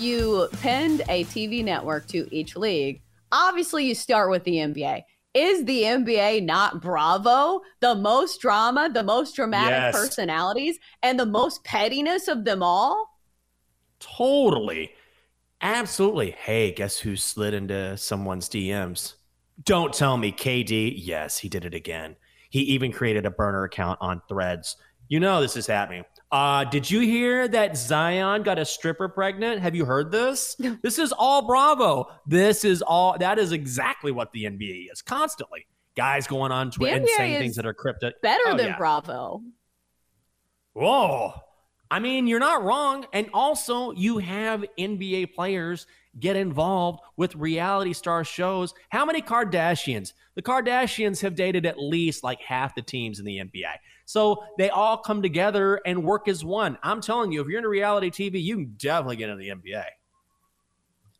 you pinned a TV network to each league, obviously you start with the NBA. Is the NBA not Bravo? The most drama, the most dramatic yes. personalities, and the most pettiness of them all? Totally. Absolutely. Hey, guess who slid into someone's DMs? Don't tell me KD. Yes, he did it again. He even created a burner account on threads. You know this is happening. Uh, did you hear that Zion got a stripper pregnant? Have you heard this? this is all Bravo. This is all that is exactly what the NBA is constantly. Guys going on Twitter and saying things that are cryptic. Better oh, than yeah. Bravo. Whoa. I mean, you're not wrong. And also, you have NBA players get involved with reality star shows. How many Kardashians? The Kardashians have dated at least like half the teams in the NBA. So they all come together and work as one. I'm telling you, if you're into reality TV, you can definitely get into the NBA.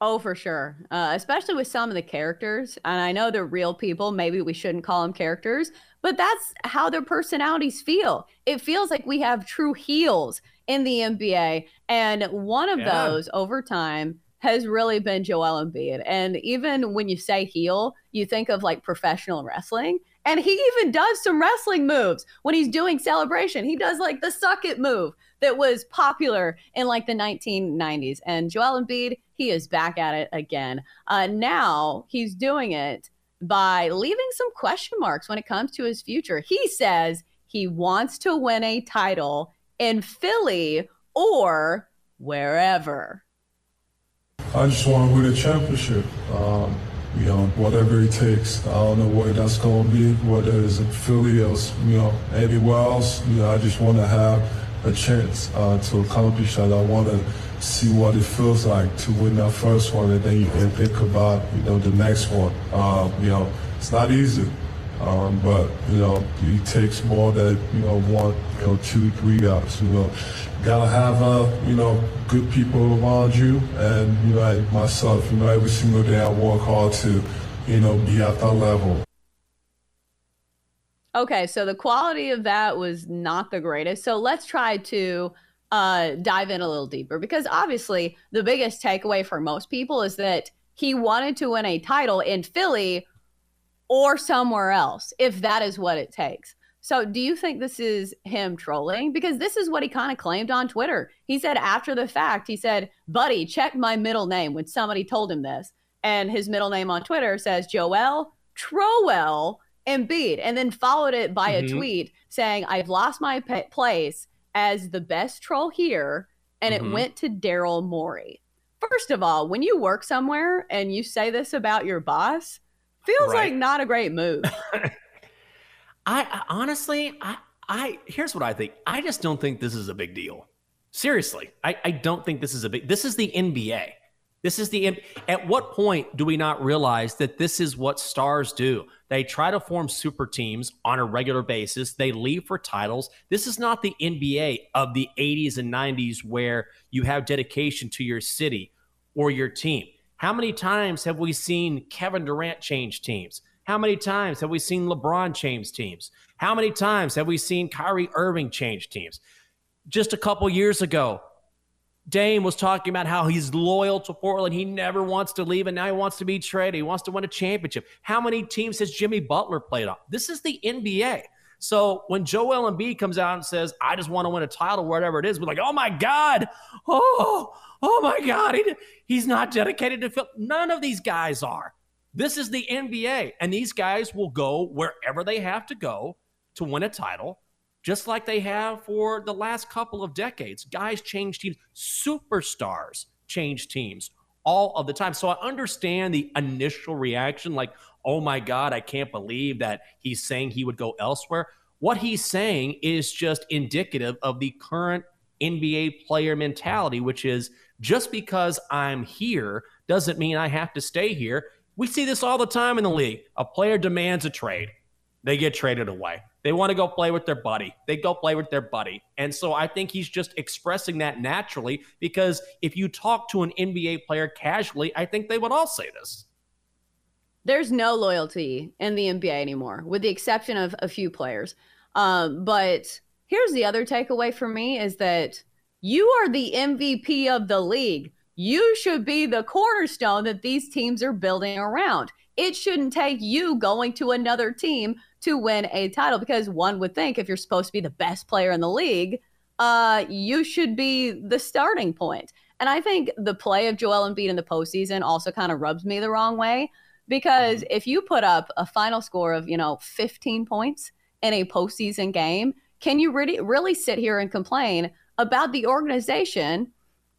Oh, for sure. Uh, especially with some of the characters. And I know they're real people. Maybe we shouldn't call them characters, but that's how their personalities feel. It feels like we have true heels in the NBA. And one of yeah. those over time has really been Joel Embiid. And even when you say heel, you think of like professional wrestling. And he even does some wrestling moves when he's doing celebration. He does like the suck it move that was popular in like the 1990s. And Joel Embiid, he is back at it again. Uh, now he's doing it by leaving some question marks when it comes to his future. He says he wants to win a title in Philly or wherever. I just want to win a championship. Um, you know, whatever it takes. I don't know what that's going to be, whether it's in Philly or, you know, anywhere else. You know, I just want to have a chance uh, to accomplish that. I want to see what it feels like to win that first one and then you can think about, you know, the next one. Um, you know, it's not easy. Um, but you know, it takes more than you know one, you know, two, three ups. You know, gotta have uh, you know good people around you, and you know, like myself. You know, every single day I work hard to, you know, be at that level. Okay, so the quality of that was not the greatest. So let's try to uh, dive in a little deeper because obviously the biggest takeaway for most people is that he wanted to win a title in Philly or somewhere else if that is what it takes. So, do you think this is him trolling? Because this is what he kind of claimed on Twitter. He said after the fact, he said, Buddy, check my middle name when somebody told him this. And his middle name on Twitter says Joel Trowell Embiid, and then followed it by mm-hmm. a tweet saying, I've lost my pe- place as the best troll here. And mm-hmm. it went to Daryl Morey. First of all, when you work somewhere and you say this about your boss, Feels right. like not a great move. I, I honestly, I, I here's what I think. I just don't think this is a big deal. Seriously, I, I don't think this is a big. This is the NBA. This is the. At what point do we not realize that this is what stars do? They try to form super teams on a regular basis. They leave for titles. This is not the NBA of the 80s and 90s where you have dedication to your city or your team. How many times have we seen Kevin Durant change teams? How many times have we seen LeBron change teams? How many times have we seen Kyrie Irving change teams? Just a couple years ago, Dame was talking about how he's loyal to Portland. He never wants to leave, and now he wants to be traded. He wants to win a championship. How many teams has Jimmy Butler played on? This is the NBA. So when Joel Embiid comes out and says, I just want to win a title, whatever it is, we're like, oh my God. Oh, oh my God. He, he's not dedicated to Phil. None of these guys are. This is the NBA, and these guys will go wherever they have to go to win a title, just like they have for the last couple of decades. Guys change teams, superstars change teams all of the time. So I understand the initial reaction like, oh my God, I can't believe that he's saying he would go elsewhere. What he's saying is just indicative of the current NBA player mentality, which is just because I'm here doesn't mean I have to stay here. We see this all the time in the league. A player demands a trade, they get traded away. They want to go play with their buddy. They go play with their buddy. And so I think he's just expressing that naturally because if you talk to an NBA player casually, I think they would all say this. There's no loyalty in the NBA anymore, with the exception of a few players. Um, but here's the other takeaway for me is that you are the MVP of the league. You should be the cornerstone that these teams are building around. It shouldn't take you going to another team to win a title because one would think if you're supposed to be the best player in the league, uh, you should be the starting point. And I think the play of Joel Embiid in the postseason also kind of rubs me the wrong way because mm-hmm. if you put up a final score of, you know, 15 points in a postseason game, can you really really sit here and complain about the organization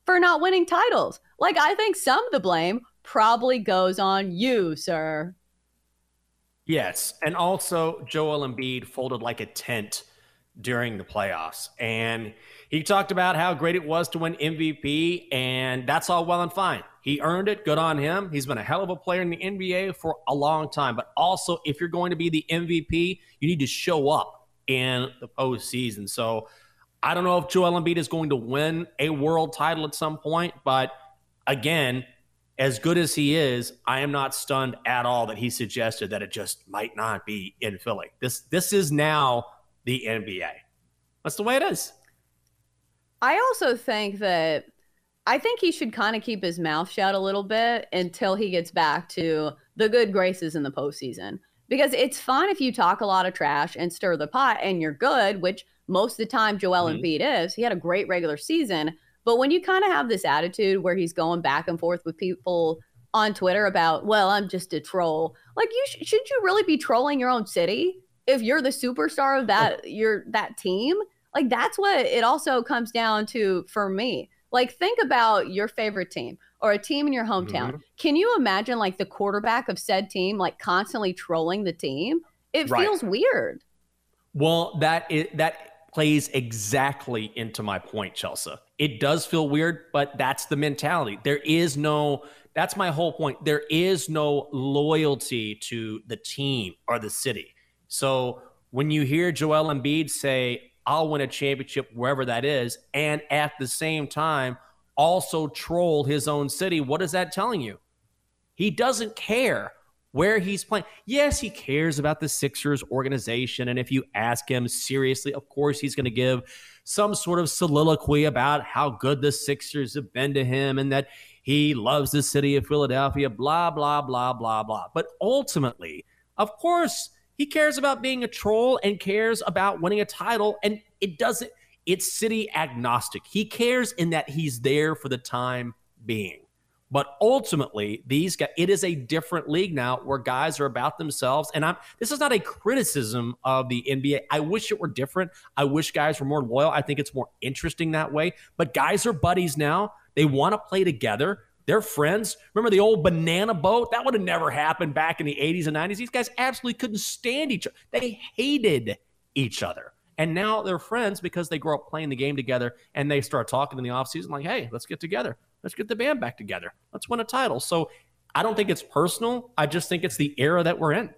for not winning titles? Like I think some of the blame probably goes on you, sir. Yes, and also Joel Embiid folded like a tent during the playoffs, and he talked about how great it was to win MVP, and that's all well and fine. He earned it. Good on him. He's been a hell of a player in the NBA for a long time. But also, if you're going to be the MVP, you need to show up in the postseason. So I don't know if Joel Embiid is going to win a world title at some point, but again, as good as he is, I am not stunned at all that he suggested that it just might not be in Philly. This this is now the NBA. That's the way it is. I also think that I think he should kind of keep his mouth shut a little bit until he gets back to the good graces in the postseason. Because it's fine if you talk a lot of trash and stir the pot and you're good, which most of the time Joel mm-hmm. Embiid is. He had a great regular season. But when you kind of have this attitude where he's going back and forth with people on Twitter about, well, I'm just a troll. Like, you sh- should you really be trolling your own city if you're the superstar of that your that team? Like, that's what it also comes down to for me. Like, think about your favorite team or a team in your hometown. Mm-hmm. Can you imagine like the quarterback of said team like constantly trolling the team? It right. feels weird. Well, that is that plays exactly into my point, Chelsea. It does feel weird, but that's the mentality. There is no, that's my whole point. There is no loyalty to the team or the city. So when you hear Joel Embiid say, I'll win a championship wherever that is, and at the same time also troll his own city, what is that telling you? He doesn't care where he's playing. Yes, he cares about the Sixers organization. And if you ask him seriously, of course, he's going to give some sort of soliloquy about how good the Sixers have been to him and that he loves the city of Philadelphia, blah, blah, blah, blah, blah. But ultimately, of course, he cares about being a troll and cares about winning a title. And it doesn't, it's city agnostic. He cares in that he's there for the time being. But ultimately, these guys, it is a different league now where guys are about themselves. And I'm this is not a criticism of the NBA. I wish it were different. I wish guys were more loyal. I think it's more interesting that way. But guys are buddies now. They want to play together. They're friends. Remember the old banana boat? That would have never happened back in the 80s and 90s. These guys absolutely couldn't stand each other. They hated each other. And now they're friends because they grow up playing the game together and they start talking in the offseason like, hey, let's get together. Let's get the band back together. Let's win a title. So I don't think it's personal. I just think it's the era that we're in.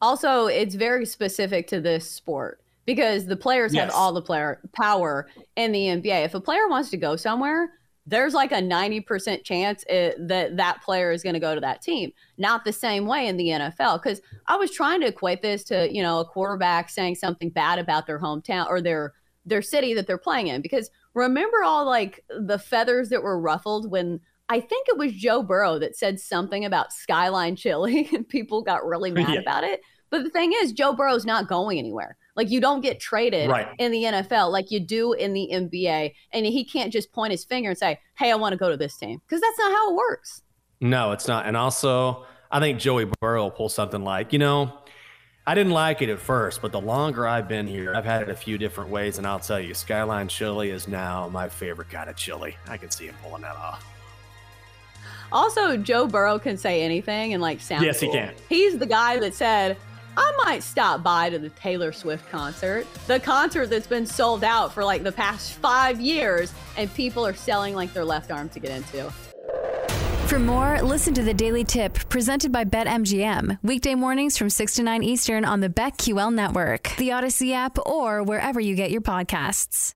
Also, it's very specific to this sport because the players yes. have all the player power in the NBA. If a player wants to go somewhere, there's like a 90% chance it, that that player is going to go to that team. Not the same way in the NFL. Because I was trying to equate this to, you know, a quarterback saying something bad about their hometown or their their city that they're playing in. Because remember all like the feathers that were ruffled when I think it was Joe Burrow that said something about Skyline Chili and people got really mad yeah. about it. But the thing is, Joe Burrow's not going anywhere. Like you don't get traded right. in the NFL like you do in the NBA, and he can't just point his finger and say, "Hey, I want to go to this team," because that's not how it works. No, it's not. And also, I think Joey Burrow will pull something like, you know, I didn't like it at first, but the longer I've been here, I've had it a few different ways, and I'll tell you, Skyline chili is now my favorite kind of chili. I can see him pulling that off. Also, Joe Burrow can say anything and like sound. Yes, cool. he can. He's the guy that said, I might stop by to the Taylor Swift concert, the concert that's been sold out for like the past five years, and people are selling like their left arm to get into. For more, listen to the Daily Tip presented by BetMGM. Weekday mornings from 6 to 9 Eastern on the BetQL network, the Audacy app, or wherever you get your podcasts.